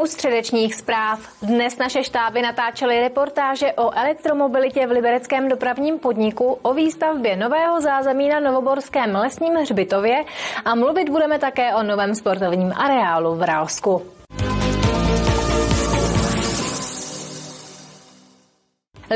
U středečních zpráv. Dnes naše štáby natáčely reportáže o elektromobilitě v libereckém dopravním podniku, o výstavbě nového zázemí na Novoborském lesním hřbitově a mluvit budeme také o novém sportovním areálu v Rálsku.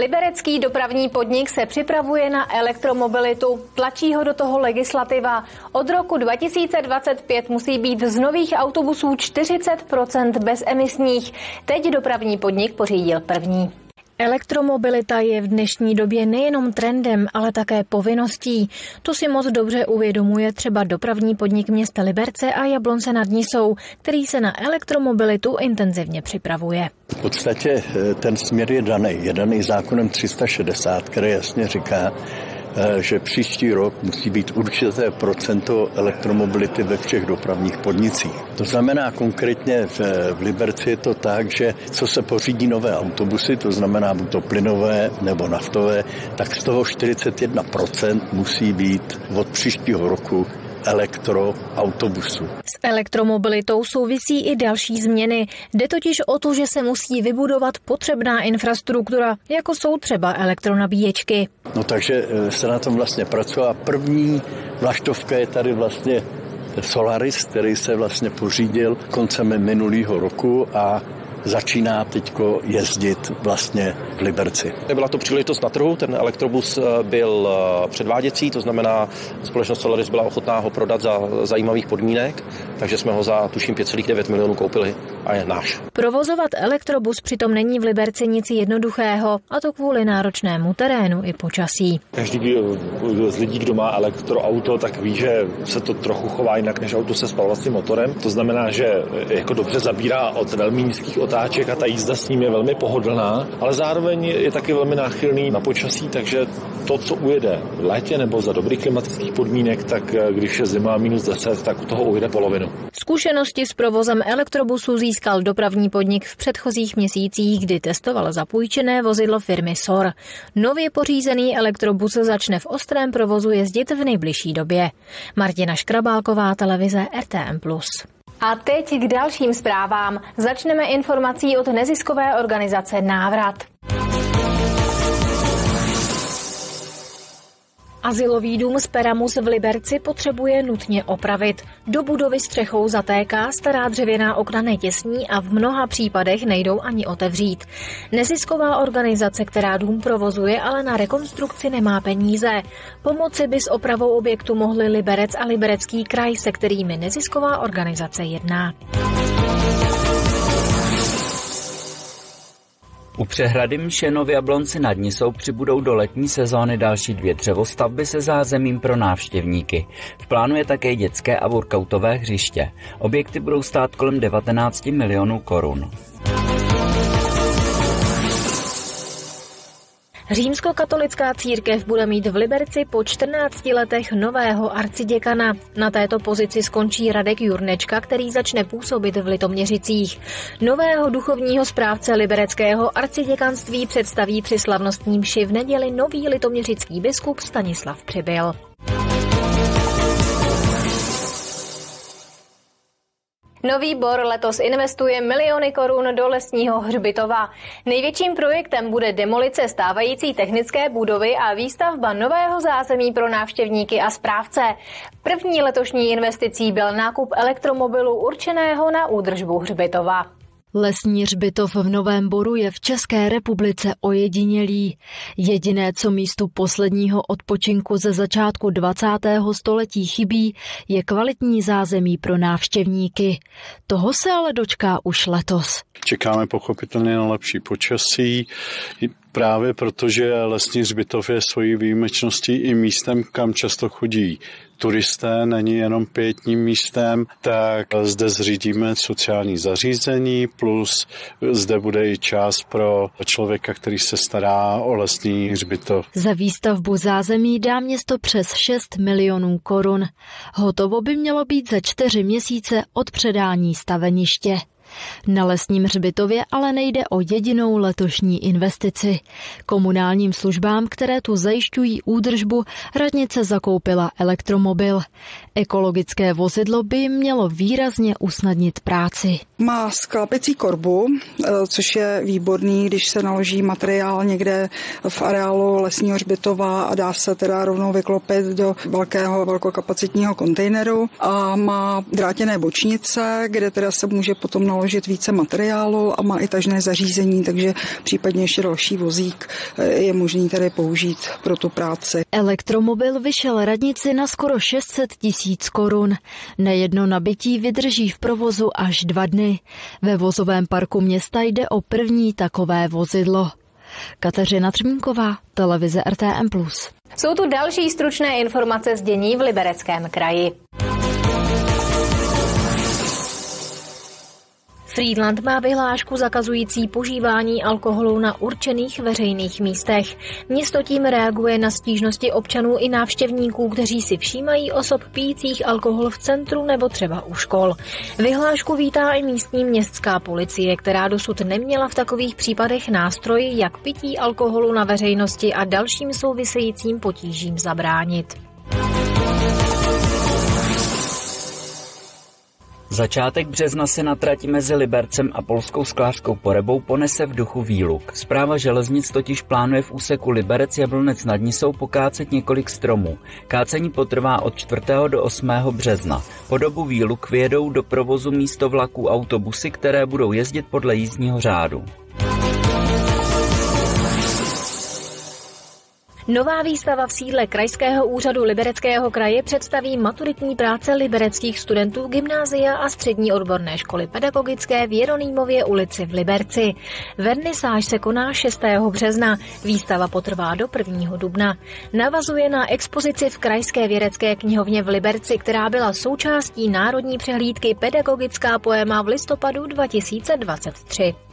Liberecký dopravní podnik se připravuje na elektromobilitu. Tlačí ho do toho legislativa. Od roku 2025 musí být z nových autobusů 40% bezemisních. Teď dopravní podnik pořídil první. Elektromobilita je v dnešní době nejenom trendem, ale také povinností. To si moc dobře uvědomuje třeba dopravní podnik města Liberce a Jablonce nad Nisou, který se na elektromobilitu intenzivně připravuje. V podstatě eh, ten směr je daný. Je daný zákonem 360, který jasně říká, že příští rok musí být určité procento elektromobility ve všech dopravních podnicích. To znamená konkrétně v, v Liberci je to tak, že co se pořídí nové autobusy, to znamená buď to plynové nebo naftové, tak z toho 41% musí být od příštího roku elektroautobusu. S elektromobilitou souvisí i další změny. Jde totiž o to, že se musí vybudovat potřebná infrastruktura, jako jsou třeba elektronabíječky. No takže eh, se na tom vlastně pracuje a první vlaštovka je tady vlastně Solaris, který se vlastně pořídil koncem minulého roku a začíná teď jezdit vlastně v Liberci. Byla to příležitost na trhu, ten elektrobus eh, byl eh, předváděcí, to znamená, společnost Solaris byla ochotná ho prodat za zajímavých podmínek, takže jsme ho za tuším 5,9 milionů koupili a je náš. Provozovat elektrobus přitom není v Liberci nic jednoduchého, a to kvůli náročnému terénu i počasí. Každý z lidí, kdo má elektroauto, tak ví, že se to trochu chová jinak než auto se spalovacím motorem. To znamená, že jako dobře zabírá od velmi nízkých otáček a ta jízda s ním je velmi pohodlná, ale zároveň je taky velmi náchylný na počasí, takže to, co ujede v létě nebo za dobrých klimatických podmínek, tak eh, když je zima minus 10, tak u toho ujede polovinu. Zkušenosti s provozem elektrobusu získal dopravní podnik v předchozích měsících, kdy testoval zapůjčené vozidlo firmy SOR. Nově pořízený elektrobus začne v ostrém provozu jezdit v nejbližší době. Martina Škrabálková, televize RTM+. A teď k dalším zprávám. Začneme informací od neziskové organizace Návrat. Azylový dům z Peramus v Liberci potřebuje nutně opravit. Do budovy střechou zatéká, stará dřevěná okna netěsní a v mnoha případech nejdou ani otevřít. Nezisková organizace, která dům provozuje, ale na rekonstrukci nemá peníze. Pomoci by s opravou objektu mohli Liberec a Liberecký kraj, se kterými nezisková organizace jedná. U přehrady Mšenovy a Blonci nad Nisou přibudou do letní sezóny další dvě dřevostavby se zázemím pro návštěvníky. V plánu je také dětské a workoutové hřiště. Objekty budou stát kolem 19 milionů korun. Římskokatolická církev bude mít v Liberci po 14 letech nového arciděkana. Na této pozici skončí Radek Jurnečka, který začne působit v Litoměřicích. Nového duchovního správce libereckého arciděkanství představí při slavnostním ši v neděli nový litoměřický biskup Stanislav Přibyl. Nový Bor letos investuje miliony korun do lesního hřbitova. Největším projektem bude demolice stávající technické budovy a výstavba nového zázemí pro návštěvníky a správce. První letošní investicí byl nákup elektromobilu určeného na údržbu hřbitova. Lesní hřbitov v Novém Boru je v České republice ojedinělý. Jediné, co místu posledního odpočinku ze začátku 20. století chybí, je kvalitní zázemí pro návštěvníky. Toho se ale dočká už letos. Čekáme pochopitelně na lepší počasí, právě protože lesní hřbitov je svojí výjimečností i místem, kam často chodí turisté, není jenom pětním místem, tak zde zřídíme sociální zařízení, plus zde bude i čas pro člověka, který se stará o lesní hřbitov. Za výstavbu zázemí dá město přes 6 milionů korun. Hotovo by mělo být za čtyři měsíce od předání staveniště. Na lesním hřbitově ale nejde o jedinou letošní investici. Komunálním službám, které tu zajišťují údržbu, radnice zakoupila elektromobil. Ekologické vozidlo by mělo výrazně usnadnit práci. Má sklápecí korbu, eh, což je výborný, když se naloží materiál někde v areálu lesního hřbitova a dá se teda rovnou vyklopit do velkého velkokapacitního kontejneru a má drátěné bočnice, kde teda se může potom naložit více materiálu a má i tažné zařízení, takže případně ještě další vozík eh, je možný tady použít pro tu práci. Elektromobil vyšel radnici na skoro 600 tisíc korun. Na jedno nabití vydrží v provozu až dva dny. Ve vozovém parku města jde o první takové vozidlo. Kateřina Třmínková, televize RTM+. Jsou tu další stručné informace z dění v Libereckém kraji. Friedland má vyhlášku zakazující požívání alkoholu na určených veřejných místech. Město tím reaguje na stížnosti občanů i návštěvníků, kteří si všímají osob pijících alkohol v centru nebo třeba u škol. Vyhlášku vítá i místní městská policie, která dosud neměla v takových případech nástroj, jak pití alkoholu na veřejnosti a dalším souvisejícím potížím zabránit. Začátek března se na trati mezi Libercem a Polskou sklářskou porebou ponese v duchu výluk. Zpráva železnic totiž plánuje v úseku Liberec Jablonec nad Nisou pokácet několik stromů. Kácení potrvá od 4. do 8. března. Po dobu výluk vyjedou do provozu místo vlaků autobusy, které budou jezdit podle jízdního řádu. Nová výstava v sídle Krajského úřadu Libereckého kraje představí maturitní práce libereckých studentů gymnázia a střední odborné školy pedagogické v Jeronýmově ulici v Liberci. Vernisáž se koná 6. března, výstava potrvá do 1. dubna. Navazuje na expozici v Krajské vědecké knihovně v Liberci, která byla součástí Národní přehlídky Pedagogická poema v listopadu 2023.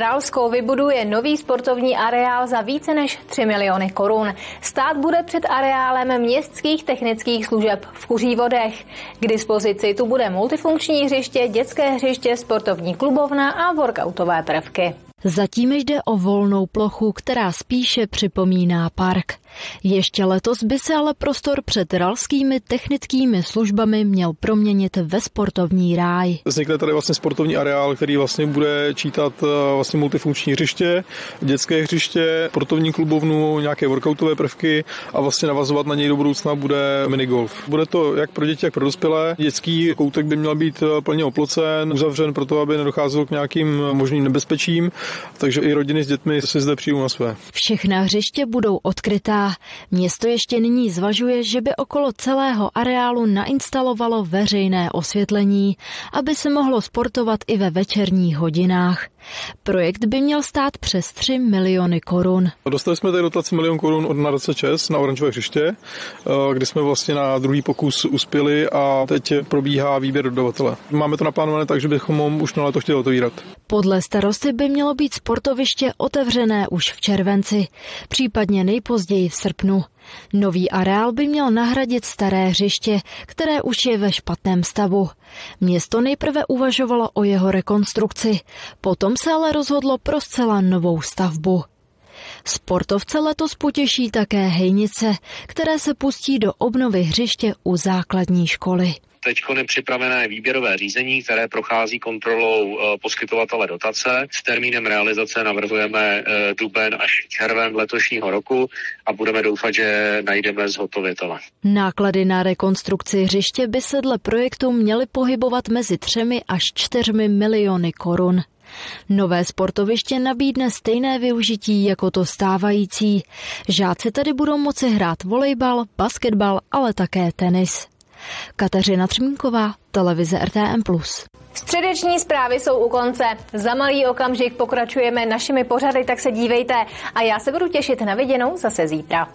Ralsko vybuduje nový sportovní areál za více než 3 miliony korun. Stát bude před areálem městských technických služeb v Kuřívodech. K dispozici tu bude multifunkční hřiště, dětské hřiště, sportovní klubovna a workoutové prvky. Zatím jde o volnou plochu, která spíše připomíná park. Ještě letos by se ale prostor před ralskými technickými službami měl proměnit ve sportovní ráj. Vznikne tady vlastně sportovní areál, který vlastně bude čítat eh, vlastně multifunkční hřiště, dětské hřiště, sportovní klubovnu, nějaké workoutové prvky a vlastně navazovat na něj do budoucna bude minigolf. Bude to jak pro děti, jak pro dospělé. Dětský koutek by měl být eh, plně oplocen, uzavřen proto, aby nedocházelo k nějakým možným nebezpečím, takže i rodiny s dětmi si zde přijou na své. Všechna hřiště budou odkrytá Město ještě nyní zvažuje, že by okolo celého areálu nainstalovalo veřejné osvětlení, aby se mohlo sportovat i ve večerních hodinách. Projekt by měl stát přes 3 miliony korun. Dostali jsme tady dotaci milion korun od nadace ČES na oranžové hřiště, eh, kdy jsme vlastně na druhý pokus uspěli a teď probíhá výběr dodavatele. Máme to naplánované tak, že bychom ho už na leto chtěli otevírat. Podle starosty by mělo být sportoviště otevřené už v červenci, případně nejpozději v srpnu. Nový areál by měl nahradit staré hřiště, které už je ve špatném stavu. Město nejprve uvažovalo o jeho rekonstrukci, potom se ale rozhodlo pro zcela novou stavbu. Sportovce letos potěší také hejnice, které se pustí do obnovy hřiště u základní školy teď je připravené výběrové řízení, které prochází kontrolou eh, poskytovatele dotace. S termínem realizace navrhujeme eh, duben až červen letošního roku a budeme doufat, že najdeme zhotovitele. Náklady na rekonstrukci hřiště by se dle projektu měly pohybovat mezi třemi až čtyřmi miliony korun. Nové sportoviště nabídne stejné využití jako to stávající. Žáci tady budou moci hrát volejbal, basketbal, ale také tenis. Kateřina Třmínková, televize RTM+. Středeční zprávy jsou u konce. Za malý okamžik pokračujeme našimi pořady, tak se dívejte. A já se budu těšit na viděnou zase zítra.